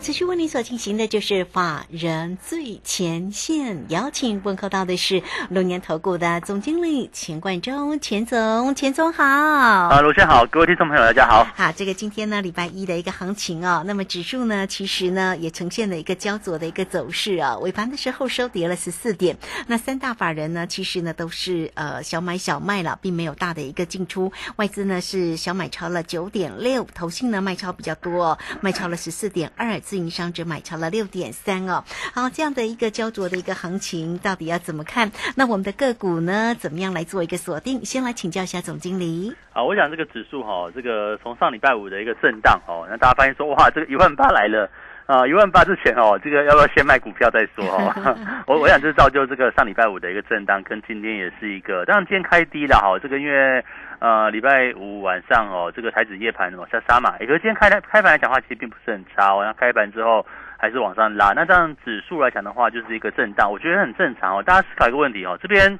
好，持续为你所进行的就是法人最前线，邀请问候到的是龙年投顾的总经理钱冠中，钱总，钱总好。啊，卢先好，各位听众朋友大家好。好，这个今天呢，礼拜一的一个行情哦，那么指数呢，其实呢也呈现了一个焦灼的一个走势啊，尾盘的时候收跌了十四点。那三大法人呢，其实呢都是呃小买小卖了，并没有大的一个进出。外资呢是小买超了九点六，投信呢卖超比较多、哦，卖超了十四点二，自营商只买超了六点三哦。好，这样的一个焦灼的一个行情，到底要怎么看？那我们的个股呢，怎么样来做一个锁定？先来请教一下总经理。啊，我想这个指数哈、这个从上礼拜五的一个震荡哦，那大家发现说哇，这个一万八来了。啊，一万八之前哦，这个要不要先卖股票再说哦？我我想这造就这个上礼拜五的一个震荡，跟今天也是一个，当然今天开低了哈，这个因为呃礼拜五晚上哦，这个台指夜盘往下杀嘛，也可是今天开开开盘来讲话，其实并不是很差哦，那开盘之后还是往上拉，那这样指数来讲的话，就是一个震荡，我觉得很正常哦。大家思考一个问题哦，这边。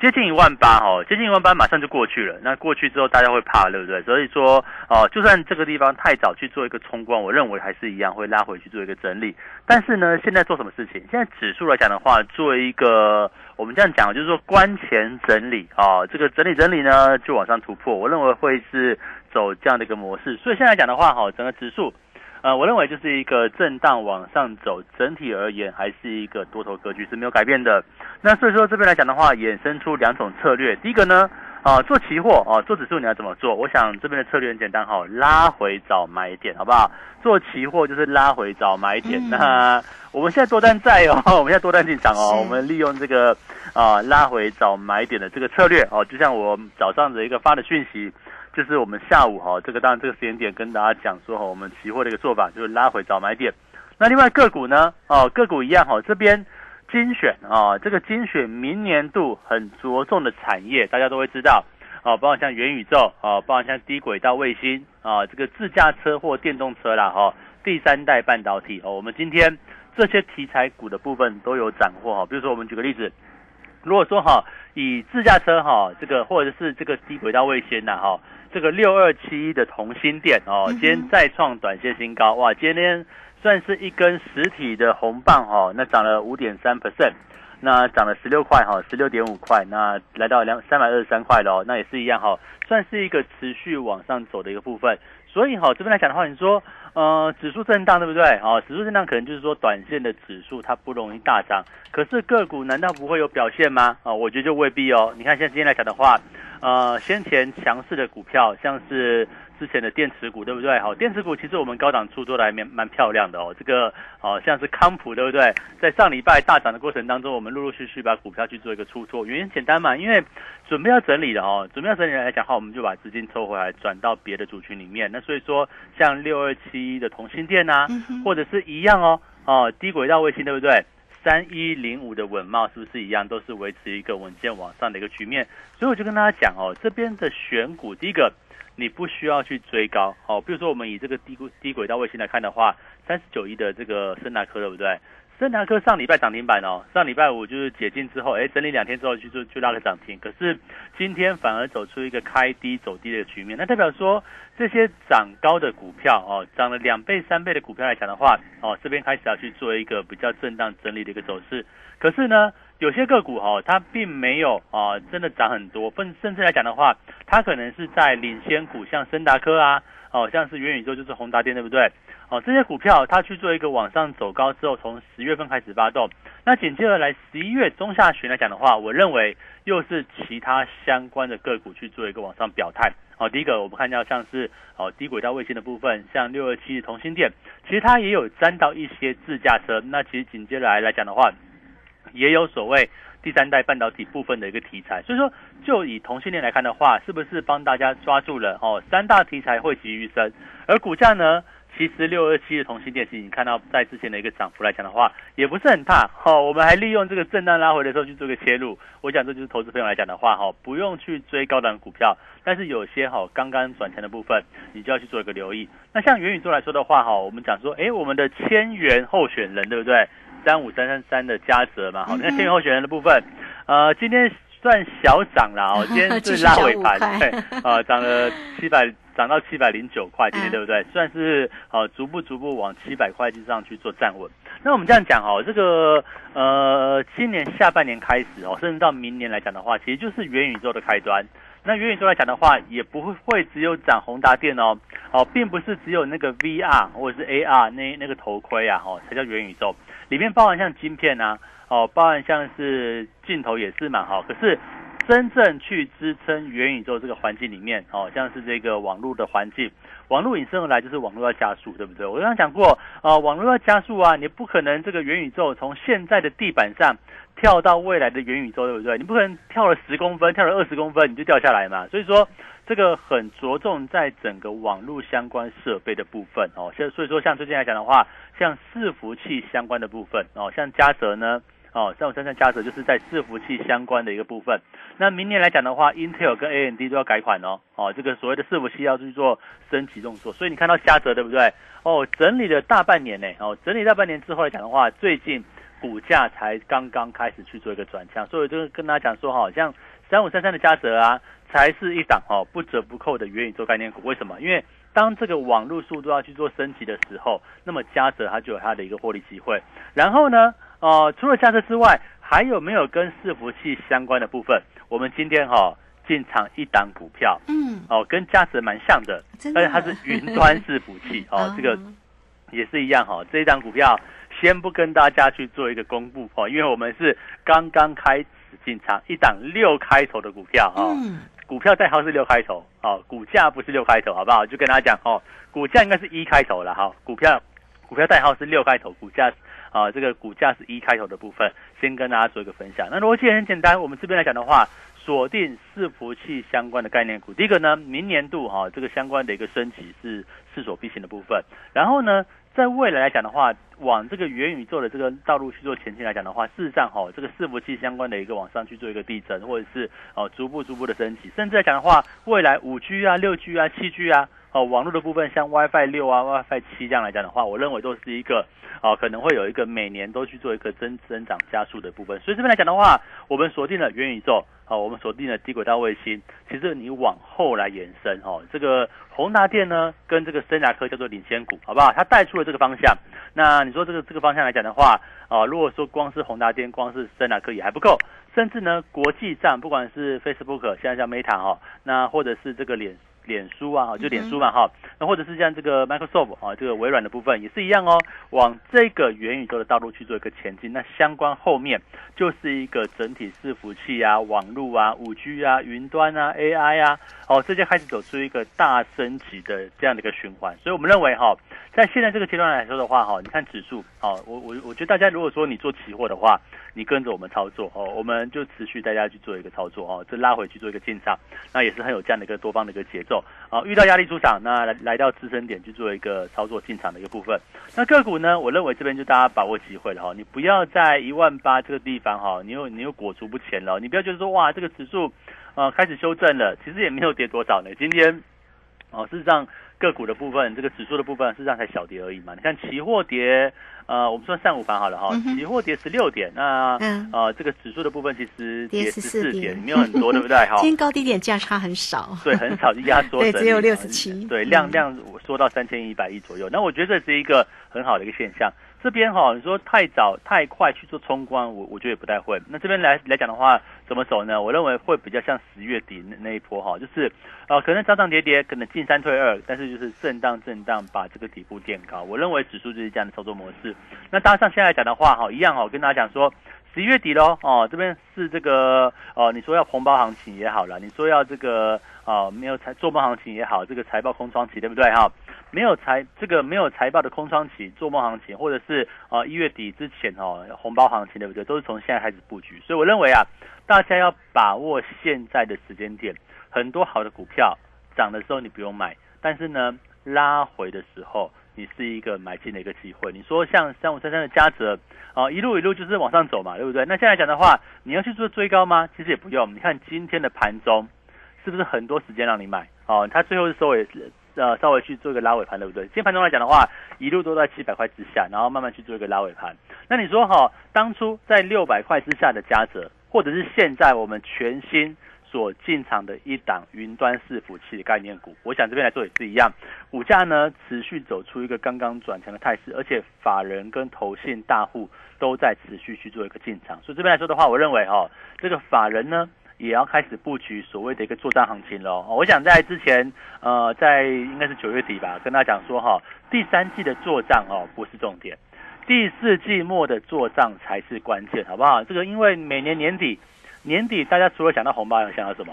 接近一万八哦，接近一万八马上就过去了。那过去之后，大家会怕，对不对？所以说，哦，就算这个地方太早去做一个冲关，我认为还是一样会拉回去做一个整理。但是呢，现在做什么事情？现在指数来讲的话，做一个我们这样讲，就是说关前整理啊，这个整理整理呢，就往上突破。我认为会是走这样的一个模式。所以现在讲的话，哈，整个指数。呃，我认为就是一个震荡往上走，整体而言还是一个多头格局是没有改变的。那所以说这边来讲的话，衍生出两种策略。第一个呢，啊，做期货啊，做指数你要怎么做？我想这边的策略很简单哈，拉回找买点，好不好？做期货就是拉回找买点。那我们现在多单在哦，我们现在多单进场哦，我们利用这个啊拉回找买点的这个策略哦，就像我早上的一个发的讯息。就是我们下午哈，这个当然这个时间点跟大家讲说哈，我们期货的一个做法就是拉回找买点。那另外个股呢，哦个股一样哈，这边精选啊，这个精选明年度很着重的产业，大家都会知道哦，包括像元宇宙啊，包括像低轨道卫星啊，这个自驾车或电动车啦哈，第三代半导体哦，我们今天这些题材股的部分都有斩获哈。比如说我们举个例子，如果说哈以自驾车哈这个或者是这个低轨道卫星呐哈。这个六二七一的同心店哦，今天再创短线新高哇！今天算是一根实体的红棒哈，那涨了五点三 percent，那涨了十六块哈，十六点五块，那来到两三百二十三块了，那也是一样哈，算是一个持续往上走的一个部分。所以哈，这边来讲的话，你说呃指数震荡对不对？哦，指数震荡可能就是说短线的指数它不容易大涨，可是个股难道不会有表现吗？啊，我觉得就未必哦。你看现在今天来讲的话。呃，先前强势的股票，像是之前的电池股，对不对？好，电池股其实我们高档出做的还蛮蛮漂亮的哦。这个哦，像是康普，对不对？在上礼拜大涨的过程当中，我们陆陆续续把股票去做一个出脱，原因简单嘛，因为准备要整理的哦，准备要整理来讲的话，我们就把资金抽回来，转到别的族群里面。那所以说，像六二七的同心店呐，或者是一样哦，哦，低轨道卫星，对不对？三一零五的稳茂是不是一样，都是维持一个稳健往上的一个局面？所以我就跟大家讲哦，这边的选股，第一个你不需要去追高，哦，比如说我们以这个低低轨道卫星来看的话，三十九亿的这个森达科，对不对？深达科上礼拜涨停板哦，上礼拜五就是解禁之后，哎，整理两天之后就就就拉个涨停，可是今天反而走出一个开低走低的局面，那代表说这些涨高的股票哦，涨了两倍三倍的股票来讲的话，哦，这边开始要去做一个比较震荡整理的一个走势，可是呢，有些个股哈，它并没有啊，真的涨很多，甚甚至来讲的话，它可能是在领先股，像深达科啊，哦，像是元宇宙就是宏达电，对不对？哦，这些股票它去做一个往上走高之后，从十月份开始发动，那紧接着来十一月中下旬来讲的话，我认为又是其他相关的个股去做一个往上表态。哦，第一个我们看到像是哦低轨道卫星的部分，像六二七同心电，其实它也有沾到一些自驾车。那其实紧接着来来讲的话，也有所谓第三代半导体部分的一个题材。所以说，就以同性恋来看的话，是不是帮大家抓住了哦三大题材汇集于身，而股价呢？其实六二七的同心电器，你看到在之前的一个涨幅来讲的话，也不是很大。好，我们还利用这个震荡拉回的时候去做个切入。我想这就是投资朋友来讲的话，哈，不用去追高档股票，但是有些哈刚刚转钱的部分，你就要去做一个留意。那像元宇宙来说的话，哈，我们讲说，哎，我们的千元候选人对不对？三五三三三的嘉泽嘛，好，那千元候选人的部分，呃，今天算小涨了哦，今天是拉尾盘，对，啊，涨了七百。涨到七百零九块，今天对不对？算是呃逐步逐步往七百块之上去做站稳。那我们这样讲哦，这个呃今年下半年开始哦，甚至到明年来讲的话，其实就是元宇宙的开端。那元宇宙来讲的话，也不会会只有涨宏达电哦，哦，并不是只有那个 VR 或者是 AR 那那个头盔啊，哦才叫元宇宙，里面包含像晶片啊，哦，包含像是镜头也是蛮好，可是。真正去支撑元宇宙这个环境里面，哦，像是这个网络的环境，网络引申而来就是网络要加速，对不对？我刚刚讲过，呃，网络要加速啊，你不可能这个元宇宙从现在的地板上跳到未来的元宇宙，对不对？你不可能跳了十公分，跳了二十公分你就掉下来嘛。所以说，这个很着重在整个网络相关设备的部分哦。像所以说，像最近来讲的话，像伺服器相关的部分哦，像嘉泽呢。哦，三五三三嘉泽就是在伺服器相关的一个部分。那明年来讲的话，Intel 跟 AMD 都要改款哦。哦，这个所谓的伺服器要去做升级动作，所以你看到嘉泽对不对？哦，整理了大半年呢。哦，整理大半年之后来讲的话，最近股价才刚刚开始去做一个转向。所以就跟大家讲说，好，像三五三三的嘉泽啊，才是一档哦不折不扣的元宇宙概念股。为什么？因为当这个网络速度要去做升级的时候，那么加折它就有它的一个获利机会。然后呢？哦，除了嘉泽之外，还有没有跟伺服器相关的部分？我们今天哈进场一档股票，嗯，哦，跟嘉泽蛮像的，而且它是云端伺服器，哦，这个也是一样哈。这一档股票先不跟大家去做一个公布哦，因为我们是刚刚开始进场一档六开头的股票哈，股票代号是六开头，哦，股价不是六开头，好不好？就跟大家讲哦，股价应该是一开头了哈，股票股票代号是六开头，股价。啊，这个股价是一开头的部分，先跟大家做一个分享。那逻辑很简单，我们这边来讲的话，锁定伺服器相关的概念股。第一个呢，明年度哈，这个相关的一个升级是势所必行的部分。然后呢，在未来来讲的话，往这个元宇宙的这个道路去做前进来讲的话，事实上哈，这个伺服器相关的一个往上去做一个递增，或者是哦逐步逐步的升级，甚至来讲的话，未来五 G 啊、六 G 啊、七 G 啊。哦，网络的部分像 WiFi 六啊、WiFi 七这样来讲的话，我认为都是一个哦，可能会有一个每年都去做一个增增长加速的部分。所以这边来讲的话，我们锁定了元宇宙，哦，我们锁定了低轨道卫星。其实你往后来延伸，哦，这个宏达电呢，跟这个森达科叫做领先股，好不好？它带出了这个方向。那你说这个这个方向来讲的话，哦，如果说光是宏达电，光是森达科也还不够，甚至呢，国际上不管是 Facebook，现在叫 Meta 哈，那或者是这个脸。脸书啊，就脸书嘛哈，那或者是像这个 Microsoft 啊，这个微软的部分也是一样哦，往这个元宇宙的道路去做一个前进。那相关后面就是一个整体伺服器啊、网络啊、五 G 啊、云端啊、AI 啊，哦，这些开始走出一个大升级的这样的一个循环。所以我们认为哈，在现在这个阶段来说的话哈，你看指数哦，我我我觉得大家如果说你做期货的话，你跟着我们操作哦，我们就持续大家去做一个操作哦，这拉回去做一个进场，那也是很有这样的一个多方的一个节奏。啊，遇到压力出场，那来来到支撑点去做一个操作进场的一个部分。那个股呢，我认为这边就大家把握机会了哈，你不要在一万八这个地方哈，你又你又裹足不前了，你不要觉得说哇，这个指数呃开始修正了，其实也没有跌多少呢。今天哦，事实上个股的部分，这个指数的部分，事实上才小跌而已嘛。你看期货跌。呃，我们说上午盘好了哈，期货跌十六点，那呃这个指数的部分其实跌十四点，没有很多，对不对？哈，今天高低点价差很少，对，很少就压缩，对，只有六十七，对，量量缩到三千一百亿左右。那我觉得这是一个很好的一个现象。这边哈，你说太早太快去做冲关，我我觉得也不太会。那这边来来讲的话，怎么走呢？我认为会比较像十月底那那一波哈，就是呃可能涨涨跌跌，可能进三退二，但是就是震荡震荡把这个底部垫高。我认为指数就是这样的操作模式。那搭上现在讲的话哈，一样哈，跟大家讲说。十一月底喽，哦，这边是这个哦，你说要红包行情也好了，你说要这个哦，没有财做梦行情也好，这个财报空窗期对不对哈？没有财这个没有财报的空窗期，做梦行情，或者是啊一月底之前哦，红包行情对不对？都是从现在开始布局，所以我认为啊，大家要把握现在的时间点，很多好的股票涨的时候你不用买，但是呢拉回的时候。你是一个买进的一个机会。你说像三五三三的嘉泽，啊，一路一路就是往上走嘛，对不对？那现在讲的话，你要去做追高吗？其实也不用。你看今天的盘中，是不是很多时间让你买？哦，它最后是收尾，呃，稍微去做一个拉尾盘，对不对？今天盘中来讲的话，一路都在七百块之下，然后慢慢去做一个拉尾盘。那你说哈，当初在六百块之下的嘉泽，或者是现在我们全新。所进场的一档云端伺服器概念股，我想这边来说也是一样，股价呢持续走出一个刚刚转强的态势，而且法人跟投信大户都在持续去做一个进场，所以这边来说的话，我认为哈，这个法人呢也要开始布局所谓的一个做账行情喽。我想在之前呃，在应该是九月底吧，跟大家讲说哈，第三季的做账哦不是重点，第四季末的做账才是关键，好不好？这个因为每年年底。年底大家除了想到红包，还想到什么？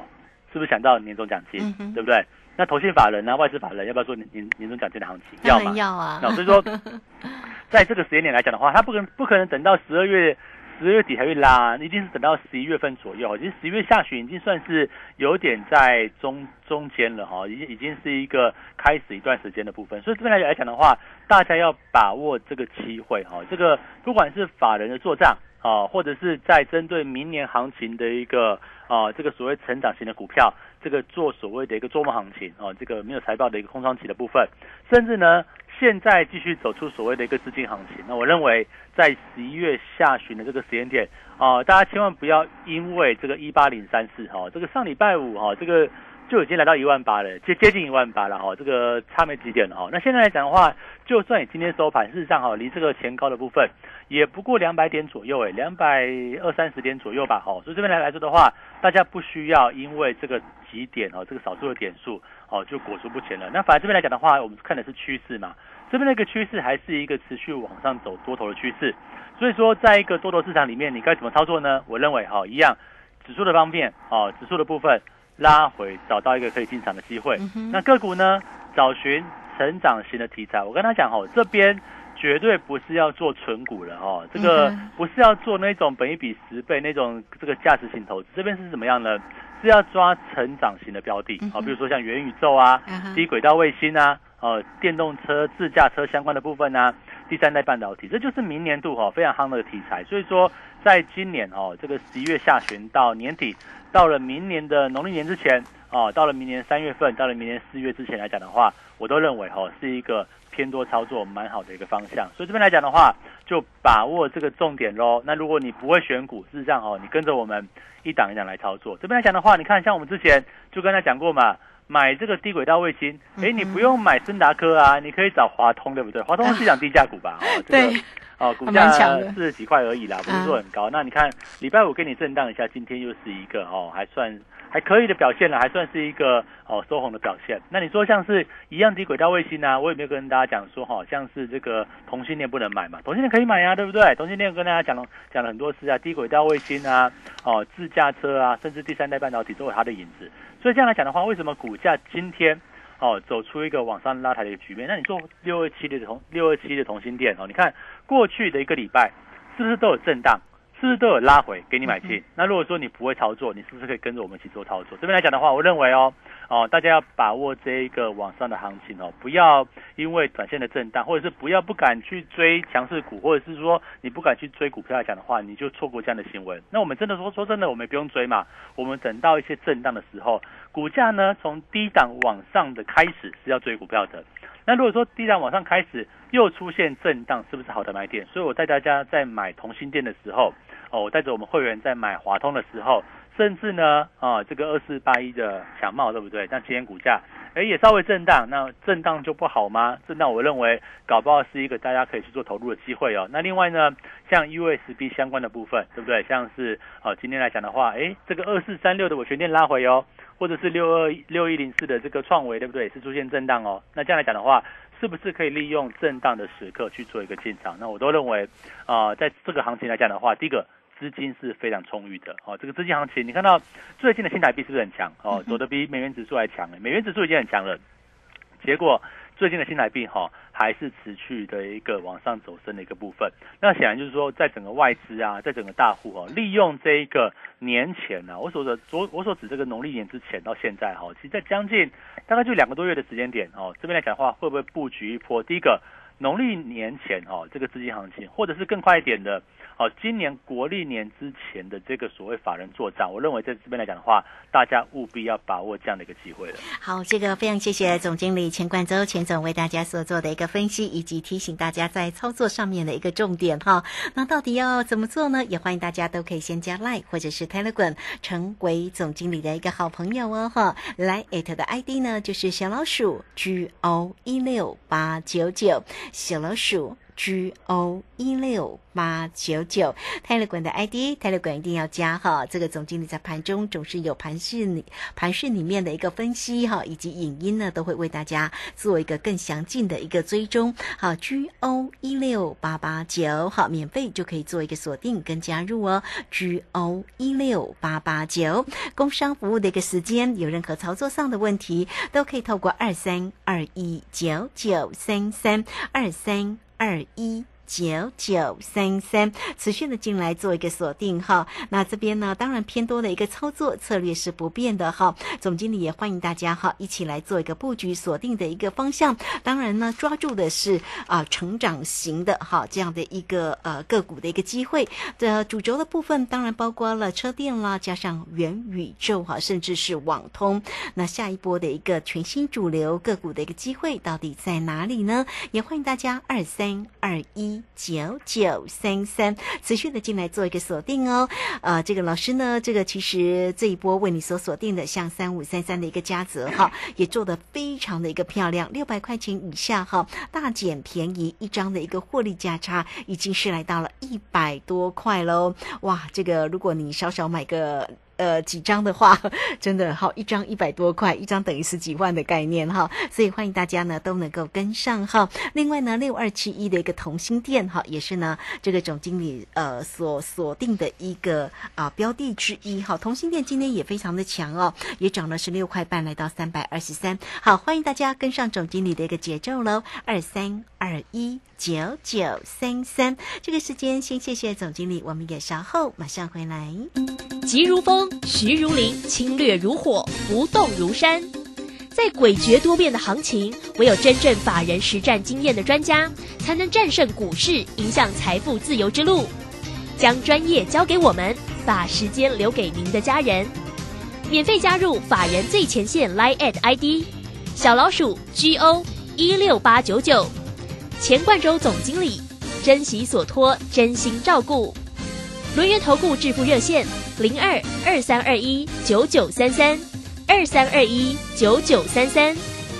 是不是想到年终奖金？对不对？那投信法人呢？外资法人要不要做年年年终奖金的行情？要吗？要啊。那所以说，在这个时间点来讲的话，他不可能不可能等到十二月十二月底才会拉，一定是等到十一月份左右。其实十一月下旬已经算是有点在中中间了哈，已经已经是一个开始一段时间的部分。所以这边来来讲的话，大家要把握这个机会哈。这个不管是法人的做账。啊，或者是在针对明年行情的一个啊，这个所谓成长型的股票，这个做所谓的一个周末行情啊，这个没有财报的一个空窗期的部分，甚至呢，现在继续走出所谓的一个资金行情。那我认为，在十一月下旬的这个时间点啊，大家千万不要因为这个一八零三四哈，这个上礼拜五哈，这个。就已经来到一万八了，接接近一万八了哈，这个差没几点了哈。那现在来讲的话，就算你今天收盘，事实上哈，离这个前高的部分也不过两百点左右哎，两百二三十点左右吧哈。所以这边来来说的话，大家不需要因为这个几点哦，这个少数的点数哦，就裹足不前了。那反而这边来讲的话，我们看的是趋势嘛，这边的一个趋势还是一个持续往上走多头的趋势。所以说，在一个多头市场里面，你该怎么操作呢？我认为哈，一样指数的方面哦，指数的部分。拉回找到一个可以进场的机会，那个股呢？找寻成长型的题材。我跟他讲哦，这边绝对不是要做纯股了哦，这个不是要做那种本一比十倍那种这个价值型投资。这边是怎么样呢？是要抓成长型的标的哦，比如说像元宇宙啊、低轨道卫星啊、哦电动车、自驾车相关的部分啊。第三代半导体，这就是明年度哈非常夯的题材。所以说，在今年哦，这个十一月下旬到年底，到了明年的农历年之前哦，到了明年三月份，到了明年四月之前来讲的话，我都认为哈是一个偏多操作蛮好的一个方向。所以这边来讲的话，就把握这个重点喽。那如果你不会选股，事实上哦，你跟着我们一档一档来操作。这边来讲的话，你看像我们之前就跟他讲过嘛。买这个低轨道卫星，哎，你不用买森达科啊，你可以找华通，对不对？华通是讲低价股吧？哦，这个哦，股价四十几块而已啦，不是说很高。那你看礼拜五跟你震荡一下，今天又是一个哦，还算。还可以的表现了，还算是一个哦收红的表现。那你说像是一样低轨道卫星呢？我有没有跟大家讲说哈，像是这个同性恋不能买嘛？同性恋可以买呀，对不对？同性恋跟大家讲了讲了很多次啊，低轨道卫星啊，哦自驾车啊，甚至第三代半导体都有它的影子。所以这样来讲的话，为什么股价今天哦走出一个往上拉抬的一个局面？那你做六二七的同六二七的同心店哦，你看过去的一个礼拜是不是都有震荡？是不是都有拉回给你买进？那如果说你不会操作，你是不是可以跟着我们一起做操作？这边来讲的话，我认为哦哦，大家要把握这一个往上的行情哦，不要因为短线的震荡，或者是不要不敢去追强势股，或者是说你不敢去追股票来讲的话，你就错过这样的新闻。那我们真的说 说真的，我们不用追嘛。我们等到一些震荡的时候，股价呢从低档往上的开始是要追股票的。那如果说低档往上开始又出现震荡，是不是好的买点？所以我带大家在买同心店的时候。哦，我带着我们会员在买华通的时候，甚至呢，啊，这个二四八一的强茂，对不对？那今天股价，哎，也稍微震荡，那震荡就不好吗？震荡，我认为搞不好是一个大家可以去做投入的机会哦。那另外呢，像 USB 相关的部分，对不对？像是哦，今天来讲的话，哎，这个二四三六的我全店拉回哦，或者是六二六一零四的这个创维，对不对？是出现震荡哦。那这样来讲的话，是不是可以利用震荡的时刻去做一个进场？那我都认为，啊，在这个行情来讲的话，第一个。资金是非常充裕的哦，这个资金行情，你看到最近的新台币是不是很强哦？走的比美元指数还强美元指数已经很强了，结果最近的新台币哈还是持续的一个往上走升的一个部分。那显然就是说，在整个外资啊，在整个大户哦，利用这一个年前呢，我所的我我所指这个农历年之前到现在哈，其实在将近大概就两个多月的时间点哦，这边来讲的话，会不会布局一波？第一个农历年前哦，这个资金行情，或者是更快一点的。哦，今年国历年之前的这个所谓法人做账，我认为在这边来讲的话，大家务必要把握这样的一个机会了。好，这个非常谢谢总经理钱冠洲钱总为大家所做的一个分析，以及提醒大家在操作上面的一个重点哈。那到底要怎么做呢？也欢迎大家都可以先加 Line 或者是 Telegram 成为总经理的一个好朋友哦哈。来 at 的 ID 呢就是小老鼠 G O 一六八九九小老鼠。G O 一六八九九泰勒管的 ID，泰勒管一定要加哈。这个总经理在盘中总是有盘市里盘市里面的一个分析哈，以及影音呢，都会为大家做一个更详尽的一个追踪。好，G O 一六八八九，好，免费就可以做一个锁定跟加入哦。G O 一六八八九，工商服务的一个时间，有任何操作上的问题，都可以透过二三二一九九三三二三。二一。九九三三，持续的进来做一个锁定哈。那这边呢，当然偏多的一个操作策略是不变的哈。总经理也欢迎大家哈，一起来做一个布局锁定的一个方向。当然呢，抓住的是啊成长型的哈这样的一个呃个股的一个机会。的主轴的部分当然包括了车电啦，加上元宇宙哈，甚至是网通。那下一波的一个全新主流个股的一个机会到底在哪里呢？也欢迎大家二三二一。九九三三，持续的进来做一个锁定哦。呃，这个老师呢，这个其实这一波为你所锁定的，像三五三三的一个加泽哈，也做的非常的一个漂亮，六百块钱以下哈，大减便宜一张的一个获利价差，已经是来到了一百多块喽。哇，这个如果你稍稍买个。呃，几张的话，真的好，一张一百多块，一张等于十几万的概念哈，所以欢迎大家呢都能够跟上哈。另外呢，六二七一的一个同心店哈，也是呢这个总经理呃所锁定的一个啊标的之一哈。同心店今天也非常的强哦，也涨了十六块半，来到三百二十三。好，欢迎大家跟上总经理的一个节奏喽，二三二一九九三三。这个时间先谢谢总经理，我们也稍后马上回来。急如风，徐如林，侵略如火，不动如山。在诡谲多变的行情，唯有真正法人实战经验的专家，才能战胜股市，迎向财富自由之路。将专业交给我们，把时间留给您的家人。免费加入法人最前线 Line at ID 小老鼠 G O 一六八九九，钱冠洲总经理，珍惜所托，真心照顾。轮源投顾致富热线零二二三二一九九三三二三二一九九三三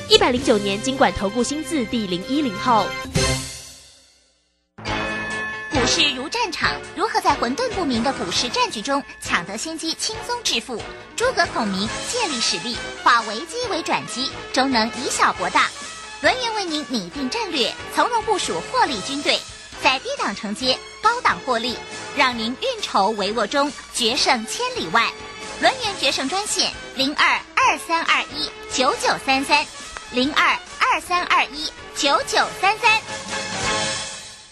一百零九年经管投顾新字第零一零号。股市如战场，如何在混沌不明的股市战局中抢得先机，轻松致富？诸葛孔明借力使力，化危机为转机，终能以小博大。轮源为您拟定战略，从容部署获利军队。在低档承接，高档获利，让您运筹帷幄中决胜千里外。轮源决胜专线零二二三二一九九三三零二二三二一九九三三。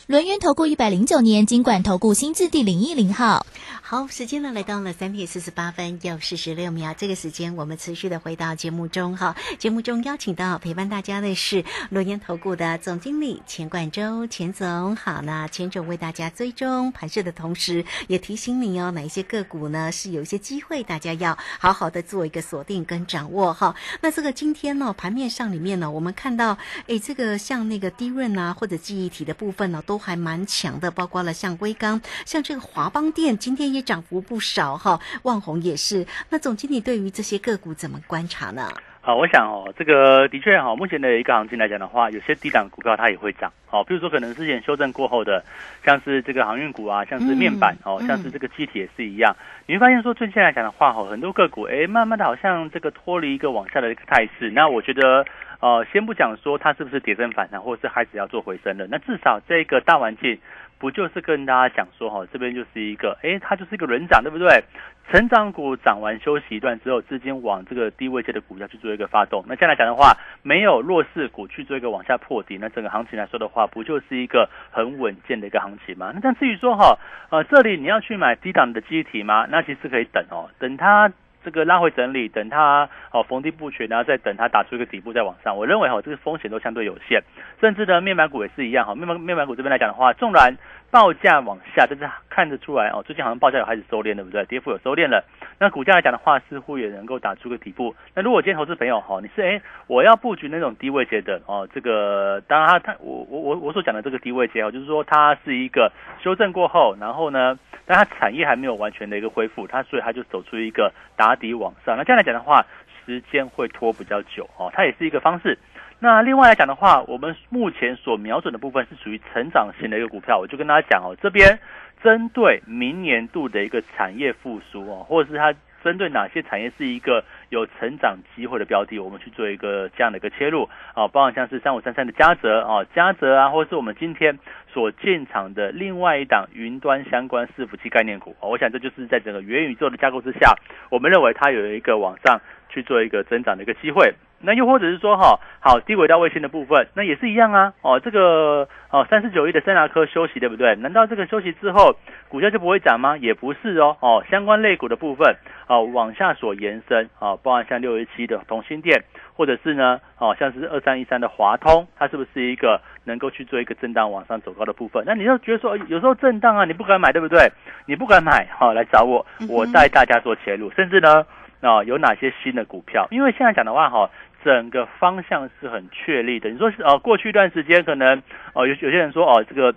轮源投顾一百零九年金管投顾新字第零一零号。好，时间呢来到了三点四十八分又四十六秒。这个时间我们持续的回到节目中哈。节目中邀请到陪伴大家的是罗源投顾的总经理钱冠洲钱总。好，那钱总为大家追踪盘势的同时，也提醒你哦，哪一些个股呢是有一些机会，大家要好好的做一个锁定跟掌握哈。那这个今天呢盘面上里面呢，我们看到诶，这个像那个低润啊或者记忆体的部分呢，都还蛮强的，包括了像微钢，像这个华邦电今天。也涨幅不少哈，万红也是。那总经理对于这些个股怎么观察呢？好，我想哦，这个的确哈，目前的一个行情来讲的话，有些低档股票它也会涨。好，比如说可能之前修正过后的，像是这个航运股啊，像是面板哦，像是这个机体也是一样。你会发现说，最近来讲的话，哈，很多个股哎，慢慢的好像这个脱离一个往下的一个态势。那我觉得，呃，先不讲说它是不是跌升反弹，或者是还是要做回升的，那至少这个大环境。不就是跟大家讲说哈，这边就是一个，哎，它就是一个轮涨，对不对？成长股涨完休息一段之后，资金往这个低位阶的股价去做一个发动。那这样来讲的话，没有弱势股去做一个往下破底，那整个行情来说的话，不就是一个很稳健的一个行情吗？那但至于说哈，呃，这里你要去买低档的机体吗？那其实可以等哦，等它这个拉回整理，等它哦逢低布局，然后再等它打出一个底部再往上。我认为哈，这个风险都相对有限。甚至呢，面板股也是一样哈，面板面板股这边来讲的话，纵然报价往下，但是看得出来哦，最近好像报价有开始收敛，对不对？跌幅有收敛了。那股价来讲的话，似乎也能够打出个底部。那如果今天投资朋友哈，你是哎，我要布局那种低位阶的哦，这个当然它它我我我我所讲的这个低位阶哦，就是说它是一个修正过后，然后呢，但它产业还没有完全的一个恢复，它所以它就走出一个打底往上。那这样来讲的话，时间会拖比较久哦，它也是一个方式。那另外来讲的话，我们目前所瞄准的部分是属于成长型的一个股票，我就跟大家讲哦，这边。针对明年度的一个产业复苏哦，或者是它针对哪些产业是一个有成长机会的标的，我们去做一个这样的一个切入啊，包括像是三五三三的嘉泽啊，嘉泽啊，或是我们今天所建厂的另外一档云端相关伺服器概念股啊我想这就是在整个元宇宙的架构之下，我们认为它有一个往上去做一个增长的一个机会。那又或者是说哈，好低轨道卫星的部分，那也是一样啊。哦，这个哦三十九亿的三达科休息对不对？难道这个休息之后股价就不会涨吗？也不是哦。哦，相关类股的部分哦往下所延伸啊，包含像六一七的同心电，或者是呢哦像是二三一三的华通，它是不是一个能够去做一个震荡往上走高的部分？那你要觉得说有时候震荡啊，你不敢买对不对？你不敢买好来找我，我带大家做切入，甚至呢那有哪些新的股票？因为现在讲的话哈。整个方向是很确立的。你说是哦，过去一段时间可能哦，有有些人说哦，这个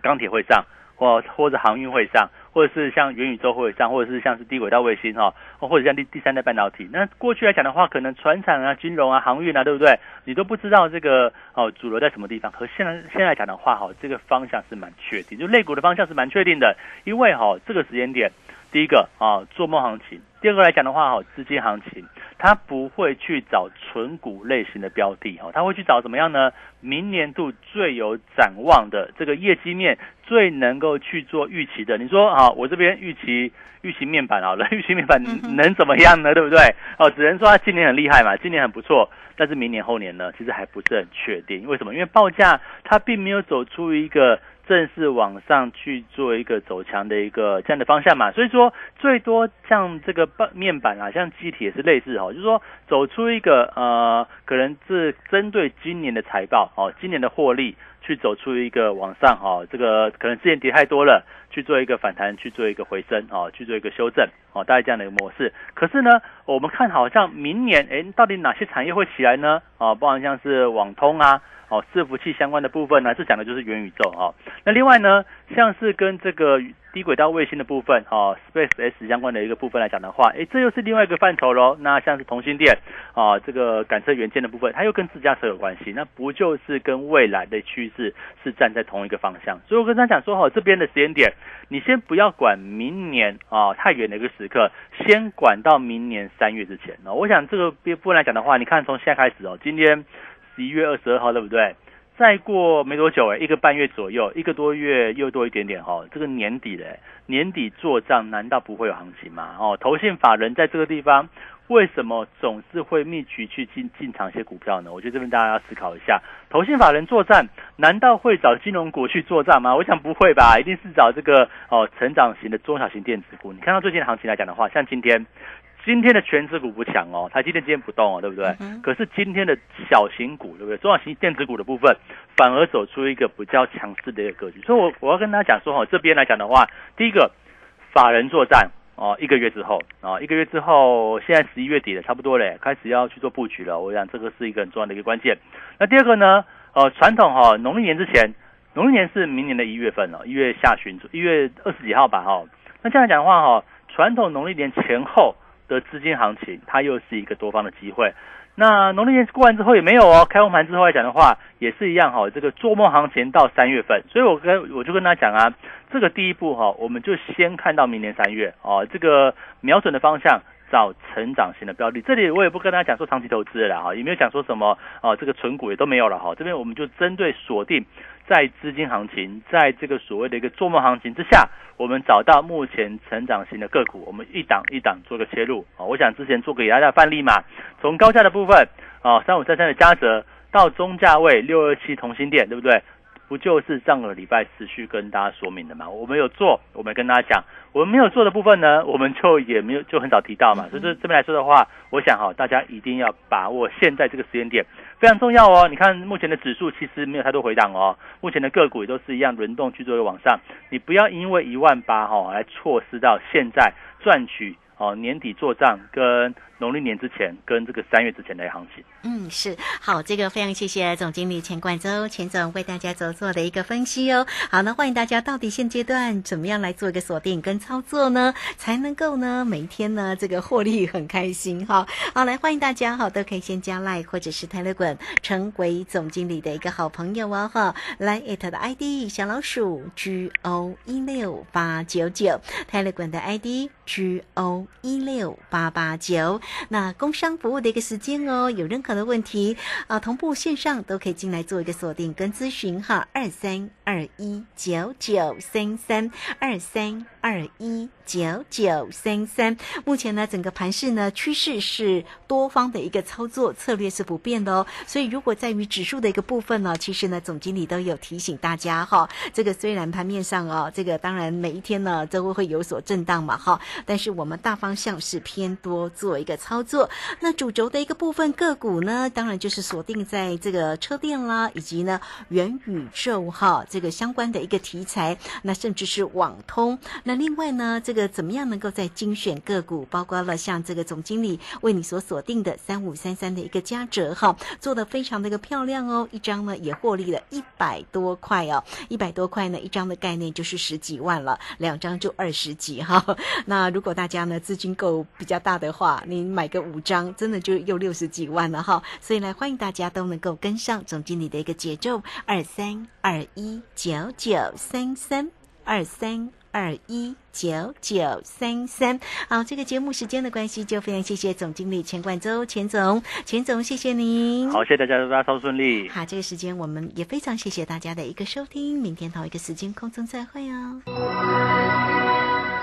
钢铁会上，或或者航运会上，或者是像元宇宙会上，或者是像是低轨道卫星哈，或者像第第三代半导体。那过去来讲的话，可能船厂啊、金融啊、航运啊，对不对？你都不知道这个哦主流在什么地方。可现在现在讲的话哈，这个方向是蛮确定，就类股的方向是蛮确定的，因为哈这个时间点，第一个啊做梦行情，第二个来讲的话哈资金行情。它不会去找纯股类型的标的哦，他会去找怎么样呢？明年度最有展望的这个业绩面最能够去做预期的。你说啊，我这边预期预期面板好了，预期面板能怎么样呢？对不对？哦，只能说他今年很厉害嘛，今年很不错，但是明年后年呢，其实还不是很确定。为什么？因为报价它并没有走出一个。正式往上去做一个走强的一个这样的方向嘛，所以说最多像这个半面板啊，像机体也是类似哦，就是说走出一个呃，可能是针对今年的财报哦，今年的获利去走出一个往上哦，这个可能之前跌太多了，去做一个反弹，去做一个回升哦，去做一个修正。哦，大概这样的一个模式。可是呢，我们看好像明年哎，到底哪些产业会起来呢？哦，包含像是网通啊。哦，伺服器相关的部分呢，这讲的就是元宇宙哦。那另外呢，像是跟这个低轨道卫星的部分，哦，Space S 相关的一个部分来讲的话，诶，这又是另外一个范畴喽。那像是同心电啊，这个感测元件的部分，它又跟自驾车有关系，那不就是跟未来的趋势是站在同一个方向？所以我跟他讲说，哦，这边的时间点，你先不要管明年啊太远的一个时时刻，先管到明年三月之前哦。我想这个部分来讲的话，你看从现在开始哦，今天。十一月二十二号，对不对？再过没多久，哎，一个半月左右，一个多月又多一点点哦。这个年底嘞，年底做账难道不会有行情吗？哦，投信法人在这个地方，为什么总是会密集去进进场一些股票呢？我觉得这边大家要思考一下，投信法人作战，难道会找金融股去作战吗？我想不会吧，一定是找这个哦成长型的中小型电子股。你看到最近的行情来讲的话，像今天。今天的全指股不强哦，台积电今天不动哦，对不对？可是今天的小型股，对不对？中小型电子股的部分反而走出一个比较强势的一个格局。所以，我我要跟大家讲说哈，这边来讲的话，第一个法人作战哦，一个月之后啊，一个月之后，现在十一月底了，差不多嘞，开始要去做布局了。我想这个是一个很重要的一个关键。那第二个呢？呃，传统哈，农历年之前，农历年是明年的一月份哦，一月下旬，一月二十几号吧哈。那这样讲的话哈，传统农历年前后。的资金行情，它又是一个多方的机会。那农历年过完之后也没有哦，开红盘之后来讲的话，也是一样哈。这个做梦行情到三月份，所以我跟我就跟他讲啊，这个第一步哈，我们就先看到明年三月哦，这个瞄准的方向找成长型的标的。这里我也不跟大家讲说长期投资了哈，也没有讲说什么哦，这个纯股也都没有了哈。这边我们就针对锁定。在资金行情，在这个所谓的一个做梦行情之下，我们找到目前成长型的个股，我们一档一档做个切入啊。我想之前做给大家的范例嘛，从高价的部分啊，三五三三的嘉泽到中价位六二七同心店，对不对？不就是上个礼拜持续跟大家说明的嘛？我们有做，我们跟大家讲；我们没有做的部分呢，我们就也没有就很少提到嘛。所以这这边来说的话，我想哈，大家一定要把握现在这个时间点，非常重要哦。你看目前的指数其实没有太多回档哦，目前的个股也都是一样轮动去做一个往上。你不要因为一万八哈来错失到现在赚取哦年底做账跟。农历年之前跟这个三月之前的行情，嗯，是好，这个非常谢谢总经理钱冠周钱总为大家所做的一个分析哦。好，那欢迎大家到底现阶段怎么样来做一个锁定跟操作呢？才能够呢每一天呢这个获利很开心哈。好，来欢迎大家哈，都可以先加 Line 或者是 Telegram 成为总经理的一个好朋友哦哈。来 it 的 ID 小老鼠 G O 一六八九九，Telegram 的 ID G O 一六八八九。那工商服务的一个时间哦，有任何的问题啊，同步线上都可以进来做一个锁定跟咨询哈，二三二一九九三三二三二一。九九三三，目前呢，整个盘势呢趋势是多方的一个操作策略是不变的哦。所以如果在于指数的一个部分呢，其实呢，总经理都有提醒大家哈，这个虽然盘面上哦，这个当然每一天呢都会会有所震荡嘛哈，但是我们大方向是偏多做一个操作。那主轴的一个部分个股呢，当然就是锁定在这个车电啦，以及呢元宇宙哈这个相关的一个题材，那甚至是网通。那另外呢，这这个怎么样能够在精选个股，包括了像这个总经理为你所锁定的三五三三的一个加折哈，做的非常的一个漂亮哦，一张呢也获利了一百多块哦，一百多块呢一张的概念就是十几万了，两张就二十几哈。那如果大家呢资金够比较大的话，你买个五张，真的就又六十几万了哈。所以呢，欢迎大家都能够跟上总经理的一个节奏，二三二一九九三三二三。二一九九三三，好，这个节目时间的关系，就非常谢谢总经理钱冠周钱总，钱总谢谢您。好，谢谢大家，祝大家超顺利。好，这个时间我们也非常谢谢大家的一个收听，明天同一个时间空中再会哦。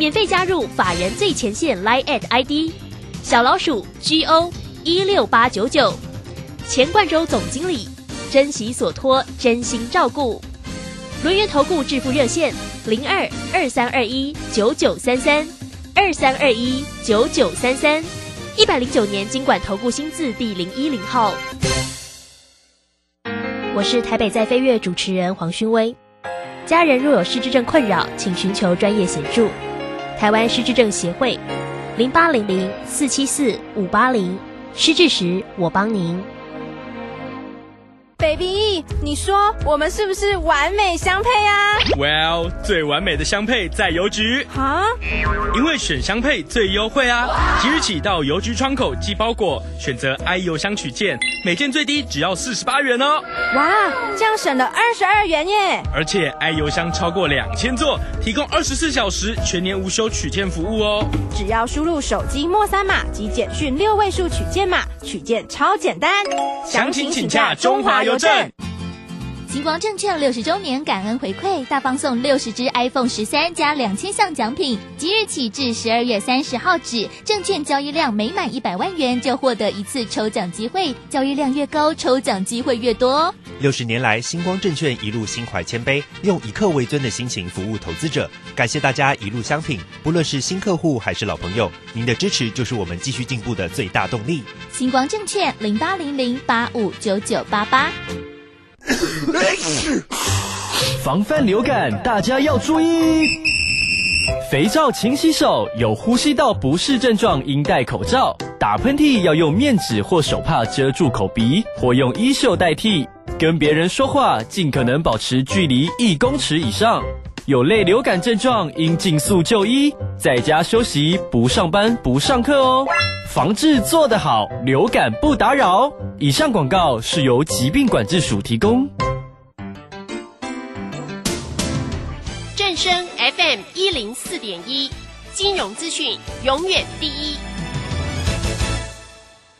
免费加入法人最前线 Line at ID 小老鼠 G O 一六八九九，钱冠洲总经理，珍惜所托，真心照顾。轮源投顾致富热线零二二三二一九九三三二三二一九九三三一百零九年经管投顾新字第零一零号。我是台北在飞跃主持人黄勋威。家人若有失智症困扰，请寻求专业协助。台湾失智症协会零八零零四七四五八零失智时我帮您。baby，你说我们是不是完美相配啊？Well，最完美的相配在邮局。哈？因为选相配最优惠啊！即日起到邮局窗口寄包裹，选择 i 邮箱取件，每件最低只要四十八元哦。哇，这样省了二十二元耶！而且 i 邮箱超过两千座，提供二十四小时全年无休取件服务哦。只要输入手机末三码及简讯六位数取件码，取件超简单。详情请洽中华邮。挑战。星光证券六十周年感恩回馈，大放送六十支 iPhone 十三加两千项奖品，即日起至十二月三十号止，证券交易量每满一百万元就获得一次抽奖机会，交易量越高，抽奖机会越多。六十年来，星光证券一路心怀谦卑，用以客为尊的心情服务投资者，感谢大家一路相挺，不论是新客户还是老朋友，您的支持就是我们继续进步的最大动力。星光证券零八零零八五九九八八。防范流感，大家要注意。肥皂勤洗手，有呼吸道不适症状应戴口罩。打喷嚏要用面纸或手帕遮住口鼻，或用衣袖代替。跟别人说话尽可能保持距离一公尺以上。有类流感症状应尽速就医，在家休息，不上班不上课哦。防治做得好，流感不打扰。以上广告是由疾病管制署提供。零四点一，金融资讯永远第一。